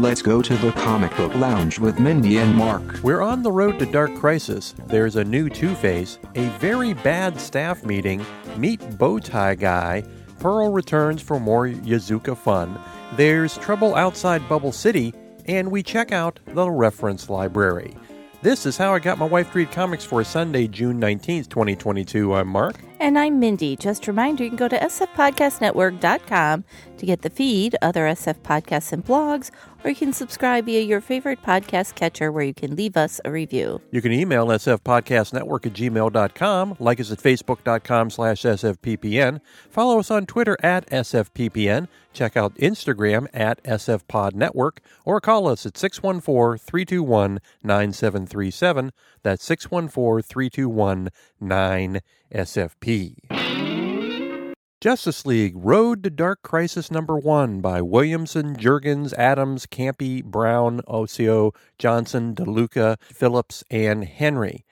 Let's go to the comic book lounge with Mindy and Mark. We're on the road to Dark Crisis. There's a new Two Face, a very bad staff meeting, meet Bowtie Guy, Pearl returns for more Yazuka fun, there's trouble outside Bubble City, and we check out the reference library. This is how I got my wife to read comics for Sunday, June 19th, 2022. I'm Mark. And I'm Mindy. Just a reminder you can go to sfpodcastnetwork.com to get the feed, other SF podcasts and blogs, or you can subscribe via your favorite podcast catcher where you can leave us a review. You can email sfpodcastnetwork at gmail.com, like us at facebook.com slash sfppn, follow us on Twitter at sfppn, check out Instagram at sfpodnetwork, or call us at 614-321-9737. That's 614-321-9SFP. Justice League Road to Dark Crisis number 1 by Williamson, Jurgens, Adams, Campy, Brown, Ocio, Johnson, DeLuca, Phillips, and Henry.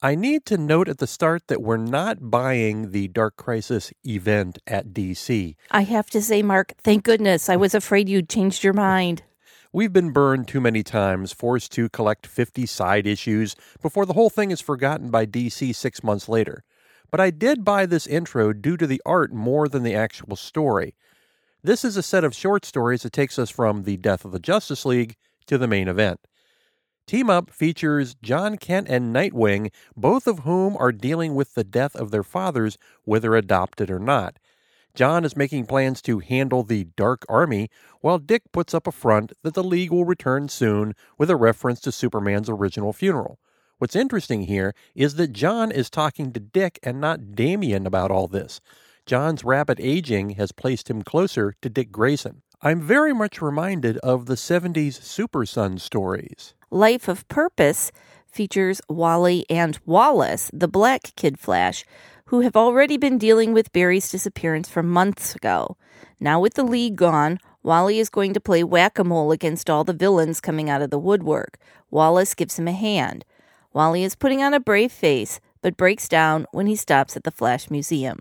I need to note at the start that we're not buying the Dark Crisis event at DC. I have to say, Mark, thank goodness. I was afraid you'd changed your mind. We've been burned too many times, forced to collect 50 side issues before the whole thing is forgotten by DC six months later. But I did buy this intro due to the art more than the actual story. This is a set of short stories that takes us from the death of the Justice League to the main event. Team Up features Jon Kent and Nightwing, both of whom are dealing with the death of their fathers, whether adopted or not. John is making plans to handle the Dark Army, while Dick puts up a front that the League will return soon with a reference to Superman's original funeral. What's interesting here is that Jon is talking to Dick and not Damian about all this. Jon's rapid aging has placed him closer to Dick Grayson. I'm very much reminded of the 70s Super Son stories. Life of Purpose features Wally and Wallace, the Black Kid Flash, who have already been dealing with Barry's disappearance from months ago. Now, with the league gone, Wally is going to play whack a mole against all the villains coming out of the woodwork. Wallace gives him a hand. Wally is putting on a brave face, but breaks down when he stops at the Flash Museum.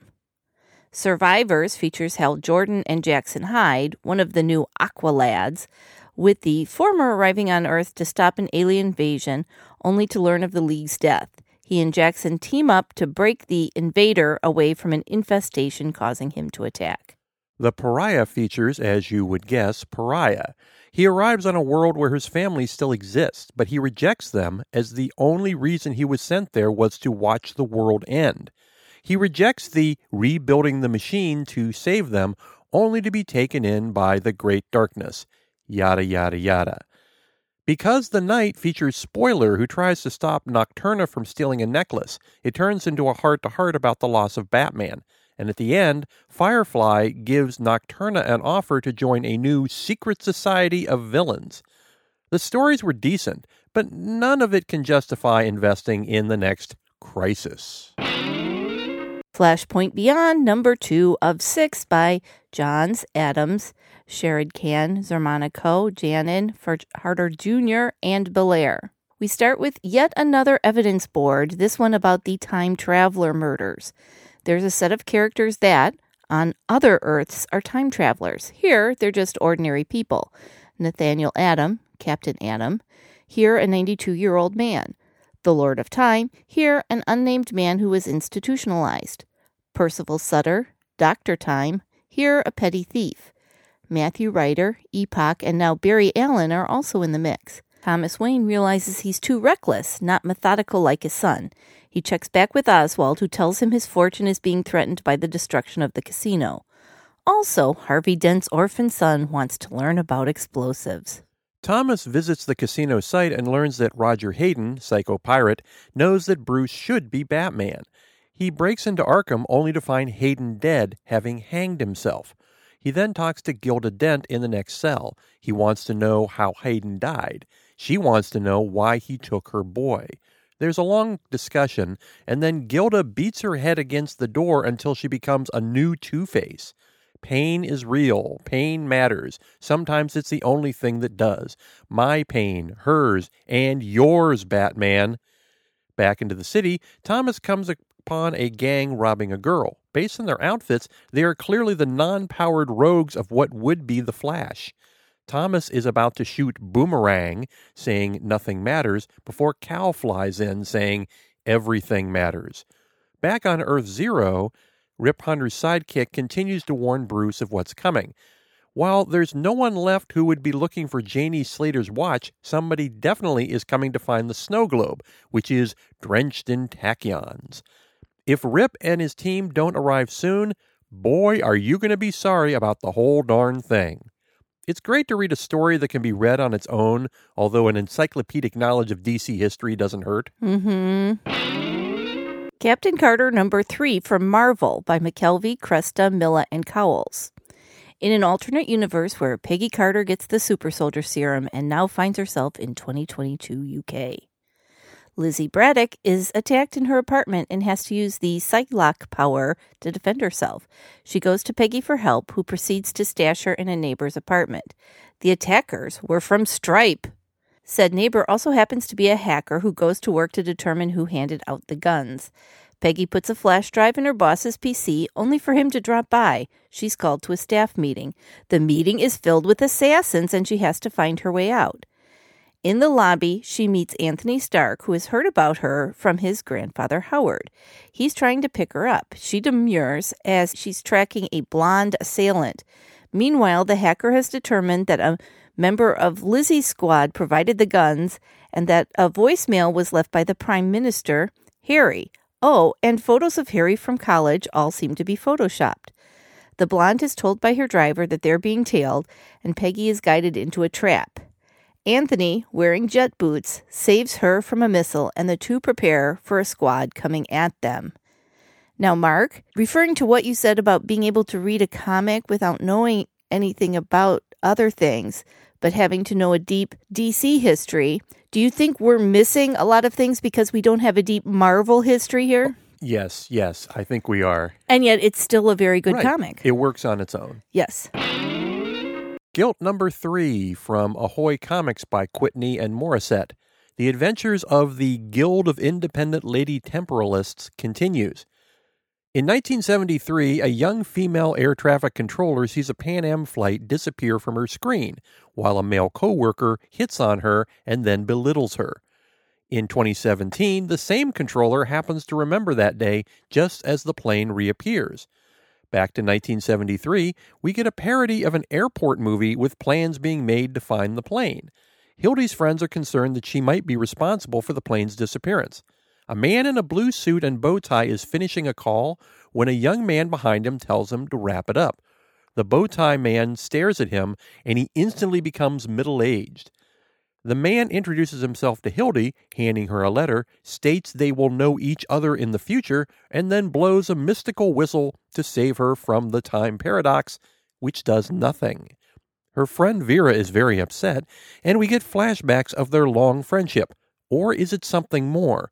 Survivors features Hal Jordan and Jackson Hyde, one of the new Aqua Lads, with the former arriving on Earth to stop an alien invasion, only to learn of the League's death. He and Jackson team up to break the invader away from an infestation causing him to attack. The pariah features, as you would guess, pariah. He arrives on a world where his family still exists, but he rejects them as the only reason he was sent there was to watch the world end. He rejects the rebuilding the machine to save them, only to be taken in by the great darkness. Yada, yada, yada. Because the night features Spoiler, who tries to stop Nocturna from stealing a necklace, it turns into a heart to heart about the loss of Batman. And at the end, Firefly gives Nocturna an offer to join a new secret society of villains. The stories were decent, but none of it can justify investing in the next crisis. Flashpoint Beyond, number two of six by Johns, Adams, Sheridan, Xermanico, Janin, Fajardo Jr., and Belair. We start with yet another evidence board, this one about the time traveler murders. There's a set of characters that, on other Earths, are time travelers. Here, they're just ordinary people. Nathaniel Adam, Captain Atom. Here, a 92 year old man. The Lord of Time. Here, an unnamed man who was institutionalized. Percival Sutter, Dr. Time. Here, a petty thief. Matthew Ryder, Epoch, and now Barry Allen are also in the mix. Thomas Wayne realizes he's too reckless, not methodical like his son. He checks back with Oswald, who tells him his fortune is being threatened by the destruction of the casino. Also, Harvey Dent's orphan son wants to learn about explosives. Thomas visits the casino site and learns that Roger Hayden, Psycho Pirate, knows that Bruce should be Batman. He breaks into Arkham only to find Hayden dead, having hanged himself. He then talks to Gilda Dent in the next cell. He wants to know how Hayden died. She wants to know why he took her boy. There's a long discussion, and then Gilda beats her head against the door until she becomes a new Two Face. Pain is real. Pain matters. Sometimes it's the only thing that does. My pain, hers, and yours, Batman. Back into the city, Thomas comes upon a gang robbing a girl. Based on their outfits, they are clearly the non powered rogues of what would be the Flash. Thomas is about to shoot Boomerang, saying nothing matters, before Cal flies in, saying everything matters. Back on Earth Zero, Rip Hunter's sidekick continues to warn Bruce of what's coming. While there's no one left who would be looking for Janie Slater's watch, somebody definitely is coming to find the snow globe, which is drenched in tachyons. If Rip and his team don't arrive soon, boy, are you going to be sorry about the whole darn thing. It's great to read a story that can be read on its own, although an encyclopedic knowledge of DC history doesn't hurt. Mm-hmm. Captain Carter number three from Marvel by McKelvie, Cresta, Milla, and Cowles. In an alternate universe where Peggy Carter gets the super soldier serum and now finds herself in 2022 UK. Lizzie Braddock is attacked in her apartment and has to use the Psylocke power to defend herself. She goes to Peggy for help, who proceeds to stash her in a neighbor's apartment. The attackers were from Stripe. Said neighbor also happens to be a hacker who goes to work to determine who handed out the guns. Peggy puts a flash drive in her boss's PC only for him to drop by. She's called to a staff meeting. The meeting is filled with assassins and she has to find her way out. In the lobby, she meets Anthony Stark, who has heard about her from his grandfather Howard. He's trying to pick her up. She demurs as she's tracking a blonde assailant. Meanwhile, the hacker has determined that a member of Lizzie's squad provided the guns and that a voicemail was left by the Prime Minister, Harry. Oh, and photos of Harry from college all seem to be photoshopped. The blonde is told by her driver that they're being tailed, and Peggy is guided into a trap. Anthony, wearing jet boots, saves her from a missile, and the two prepare for a squad coming at them. Now, Mark, referring to what you said about being able to read a comic without knowing anything about other things, but having to know a deep DC history. Do you think we're missing a lot of things because we don't have a deep Marvel history here? Yes, yes, I think we are. And yet it's still a very good Right. comic. It works on its own. yes. GILT number three from Ahoy Comics by Kwitney and Mauricet. The Adventures of the Guild of Independent Lady Temporalists continues. In 1973, a young female air traffic controller sees a Pan Am flight disappear from her screen, while a male coworker hits on her and then belittles her. In 2017, the same controller happens to remember that day just as the plane reappears. Back to 1973, we get a parody of an airport movie with plans being made to find the plane. Hildy's friends are concerned that she might be responsible for the plane's disappearance. A man in a blue suit and bow tie is finishing a call when a young man behind him tells him to wrap it up. The bow tie man stares at him and he instantly becomes middle aged. The man introduces himself to Hildy, handing her a letter, states they will know each other in the future, and then blows a mystical whistle to save her from the time paradox, which does nothing. Her friend Vera is very upset, and we get flashbacks of their long friendship. Or is it something more?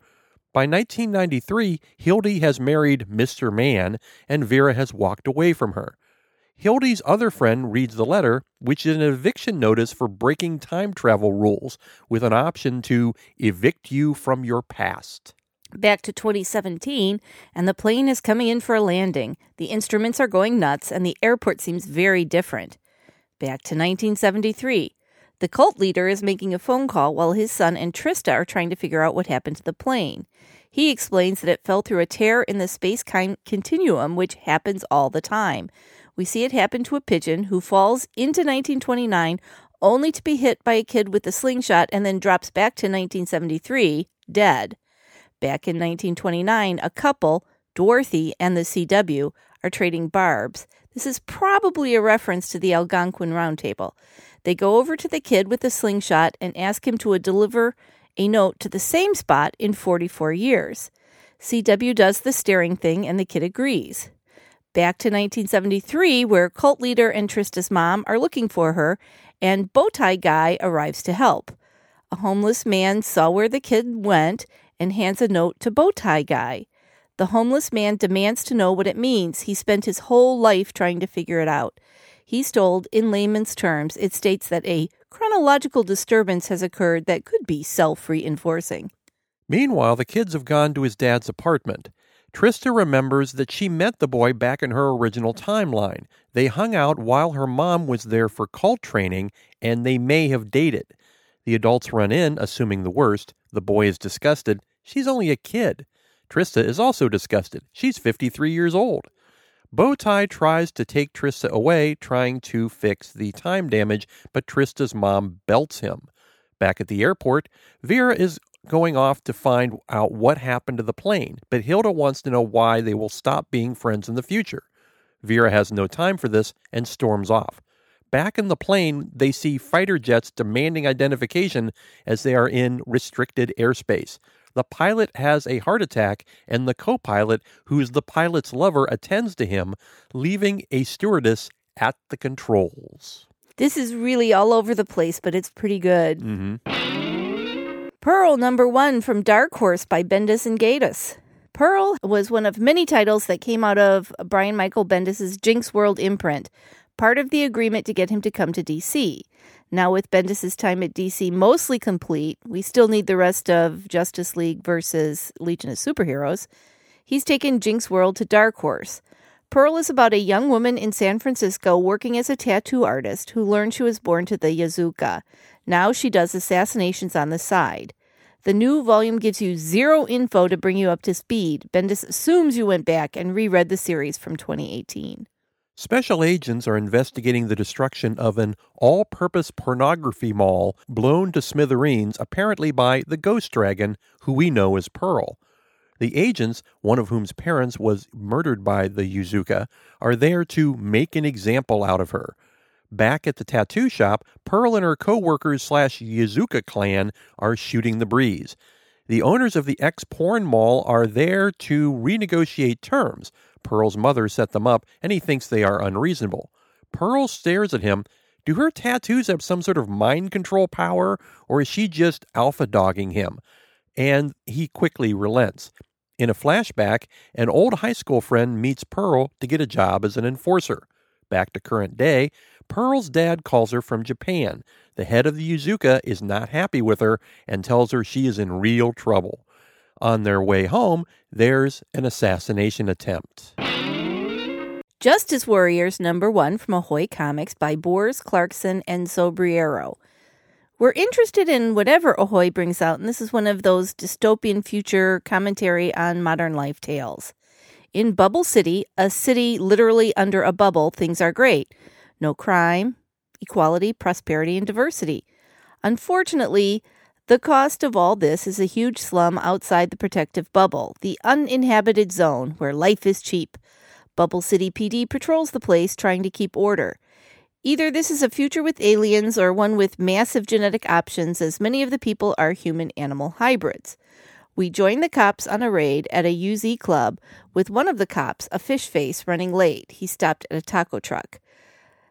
By 1993, Hildy has married Mr. Man, and Vera has walked away from her. Hildy's other friend reads the letter, which is an eviction notice for breaking time travel rules, with an option to evict you from your past. Back to 2017, and the plane is coming in for a landing. The instruments are going nuts, and the airport seems very different. Back to 1973. The cult leader is making a phone call while his son and Trista are trying to figure out what happened to the plane. He explains that it fell through a tear in the space kind continuum, which happens all the time. We see it happen to a pigeon who falls into 1929 only to be hit by a kid with a slingshot and then drops back to 1973 dead. Back in 1929, a couple, Dorothy and the CW, are trading barbs. This is probably a reference to the Algonquin Round Table. They go over to the kid with the slingshot and ask him to deliver a note to the same spot in 44 years. CW does the staring thing and the kid agrees. Back to 1973, where cult leader and Trista's mom are looking for her, and Bowtie Guy arrives to help. A homeless man saw where the kid went and hands a note to Bowtie Guy. The homeless man demands to know what it means. He spent his whole life trying to figure it out. He's told, in layman's terms, it states that a chronological disturbance has occurred that could be self reinforcing. Meanwhile, the kids have gone to his dad's apartment. Trista remembers that she met the boy back in her original timeline. They hung out while her mom was there for cult training, and they may have dated. The adults run in, assuming the worst. The boy is disgusted. She's only a kid. Trista is also disgusted. She's 53 years old. Bowtie tries to take Trista away, trying to fix the time damage, but Trista's mom belts him. Back at the airport, Vera is going off to find out what happened to the plane, but Hilda wants to know why they will stop being friends in the future. Vera has no time for this and storms off. Back in the plane, they see fighter jets demanding identification as they are in restricted airspace. The pilot has a heart attack, and the co pilot, who's the pilot's lover, attends to him, leaving a stewardess at the controls. This is really all over the place, but it's pretty good. Mm-hmm. Pearl number one from Dark Horse by Bendis and Gaydos. Pearl was one of many titles that came out of Brian Michael Bendis's Jinx World imprint, part of the agreement to get him to come to DC. Now, with Bendis' time at DC mostly complete, we still need the rest of Justice League versus Legion of Superheroes. He's taken Jinx World to Dark Horse. Pearl is about a young woman in San Francisco working as a tattoo artist who learned she was born to the Yazuka. Now she does assassinations on the side. The new volume gives you zero info to bring you up to speed. Bendis assumes you went back and reread the series from 2018. Special agents are investigating the destruction of an all purpose pornography mall blown to smithereens, apparently by the Ghost Dragon, who we know as Pearl. The agents, one of whom's parents was murdered by the Yuzuka, are there to make an example out of her. Back at the tattoo shop, Pearl and her co workers slash Yuzuka clan are shooting the breeze. The owners of the ex porn mall are there to renegotiate terms. Pearl's mother set them up, and he thinks they are unreasonable. Pearl stares at him. Do her tattoos have some sort of mind control power, or is she just alpha dogging him? And he quickly relents. In a flashback, an old high school friend meets Pearl to get a job as an enforcer. Back to current day, Pearl's dad calls her from Japan. The head of the Yuzuka is not happy with her and tells her she is in real trouble. On their way home, there's an assassination attempt. Justice Warriors number one from Ahoy Comics by Bors, Clarkson, and Sobreiro. We're interested in whatever Ahoy brings out, and this is one of those dystopian future commentary on modern life tales. In Bubble City, a city literally under a bubble, things are great. No crime, equality, prosperity, and diversity. Unfortunately, the cost of all this is a huge slum outside the protective bubble, the uninhabited zone where life is cheap. Bubble City PD patrols the place trying to keep order. Either this is a future with aliens or one with massive genetic options, as many of the people are human animal hybrids. We join the cops on a raid at a UZ club with one of the cops, a fish face, running late. He stopped at a taco truck.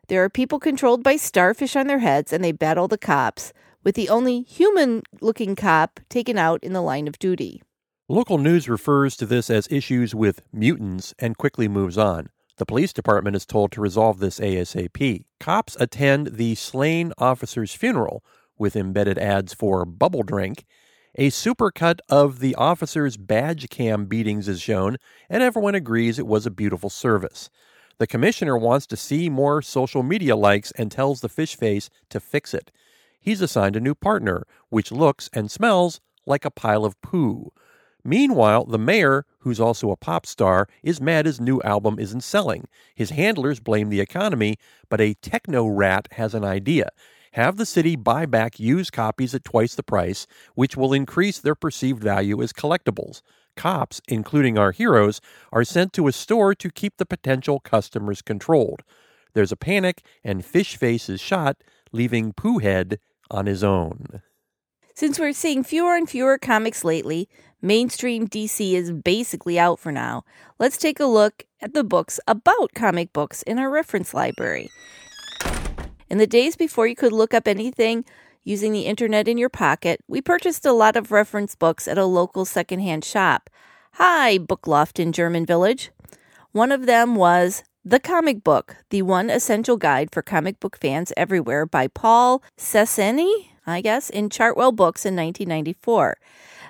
There are people controlled by starfish on their heads, and they battle the cops with the only human looking cop taken out in the line of duty. Local news refers to this as issues with mutants and quickly moves on. The police department is told to resolve this ASAP. Cops attend the slain officer's funeral with embedded ads for bubble drink. A supercut of the officer's badge cam beatings is shown, and everyone agrees it was a beautiful service. The commissioner wants to see more social media likes and tells the fish face to fix it he's assigned a new partner, which looks and smells like a pile of poo. Meanwhile, the mayor, who's also a pop star, is mad his new album isn't selling. His handlers blame the economy, but a techno rat has an idea. Have the city buy back used copies at twice the price, which will increase their perceived value as collectibles. Cops, including our heroes, are sent to a store to keep the potential customers controlled. There's a panic, and Fish Face is shot, leaving Pooh Head on his own. Since we're seeing fewer and fewer comics lately, mainstream DC is basically out for now. Let's take a look at the books about comic books in our reference library. In the days before you could look up anything using the internet in your pocket, we purchased a lot of reference books at a local secondhand shop. Hi, Bookloft in German Village. One of them was The Comic Book, the one essential guide for comic book fans everywhere by Paul Sassienie, I guess, in Chartwell Books in 1994.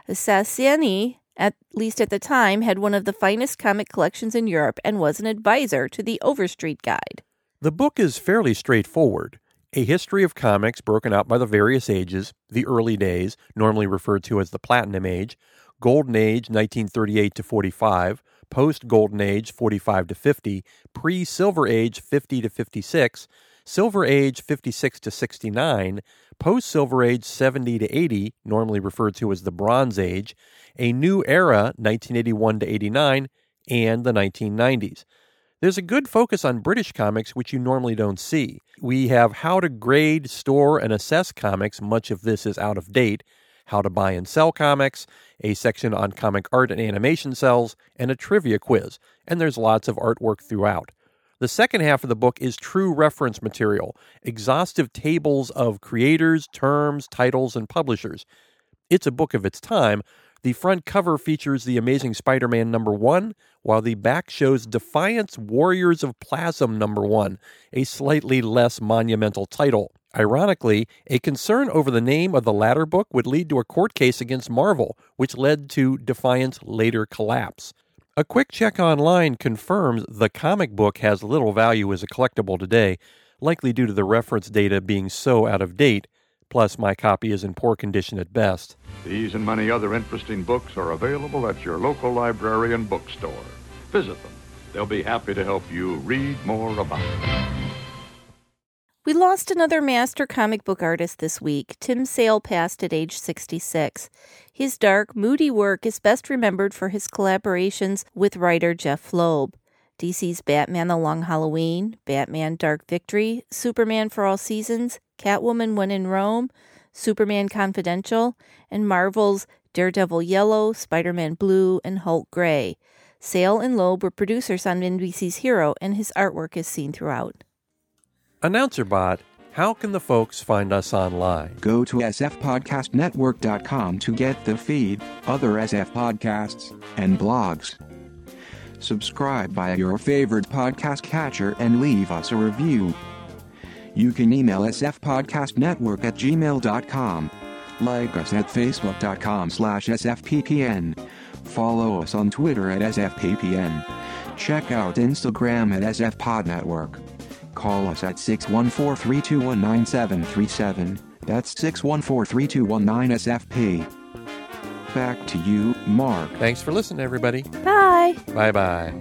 Sassienie, at least at the time, had one of the finest comic collections in Europe and was an advisor to the Overstreet Guide. The book is fairly straightforward. A history of comics broken out by the various ages, the early days, normally referred to as the Platinum Age, Golden Age 1938 to 45, post Golden Age 45 to 50, pre Silver Age 50 to 56, Silver Age 56 to 69, post Silver Age 70 to 80, normally referred to as the Bronze Age, a new era 1981 to 89, and the 1990s. There's a good focus on British comics, which you normally don't see. We have how to grade, store, and assess comics. Much of this is out of date. How to buy and sell comics, a section on comic art and animation cells, and a trivia quiz. And there's lots of artwork throughout. The second half of the book is true reference material, exhaustive tables of creators, terms, titles, and publishers. It's a book of its time. The front cover features the Amazing Spider Man number one, while the back shows Defiance Warriors of Plasm number one, a slightly less monumental title. Ironically, a concern over the name of the latter book would lead to a court case against Marvel, which led to Defiant's later collapse. A quick check online confirms the comic book has little value as a collectible today, likely due to the reference data being so out of date, plus my copy is in poor condition at best. These and many other interesting books are available at your local library and bookstore. Visit them. They'll be happy to help you read more about it. We lost another master comic book artist this week. Tim Sale passed at age 66. His dark, moody work is best remembered for his collaborations with writer Jeph Loeb. DC's Batman The Long Halloween, Batman Dark Victory, Superman for All Seasons, Catwoman When in Rome, Superman Confidential, and Marvel's Daredevil Yellow, Spider Man Blue, and Hulk Gray. Sale and Loeb were producers on NBC's Hero, and his artwork is seen throughout. Announcer Bot, how can the folks find us online? Go to sfpodcastnetwork.com to get the feed, other SF podcasts, and blogs. Subscribe via your favorite podcast catcher and leave us a review. You can email sfpodcastnetwork at gmail.com. Like us at facebook.com slash sfppn. Follow us on Twitter at sfppn. Check out Instagram at sfpodnetwork. Call us at 614-321-9737. That's 614-321-9SFP. Back to you, Mark. Thanks for listening, everybody. Bye. Bye bye.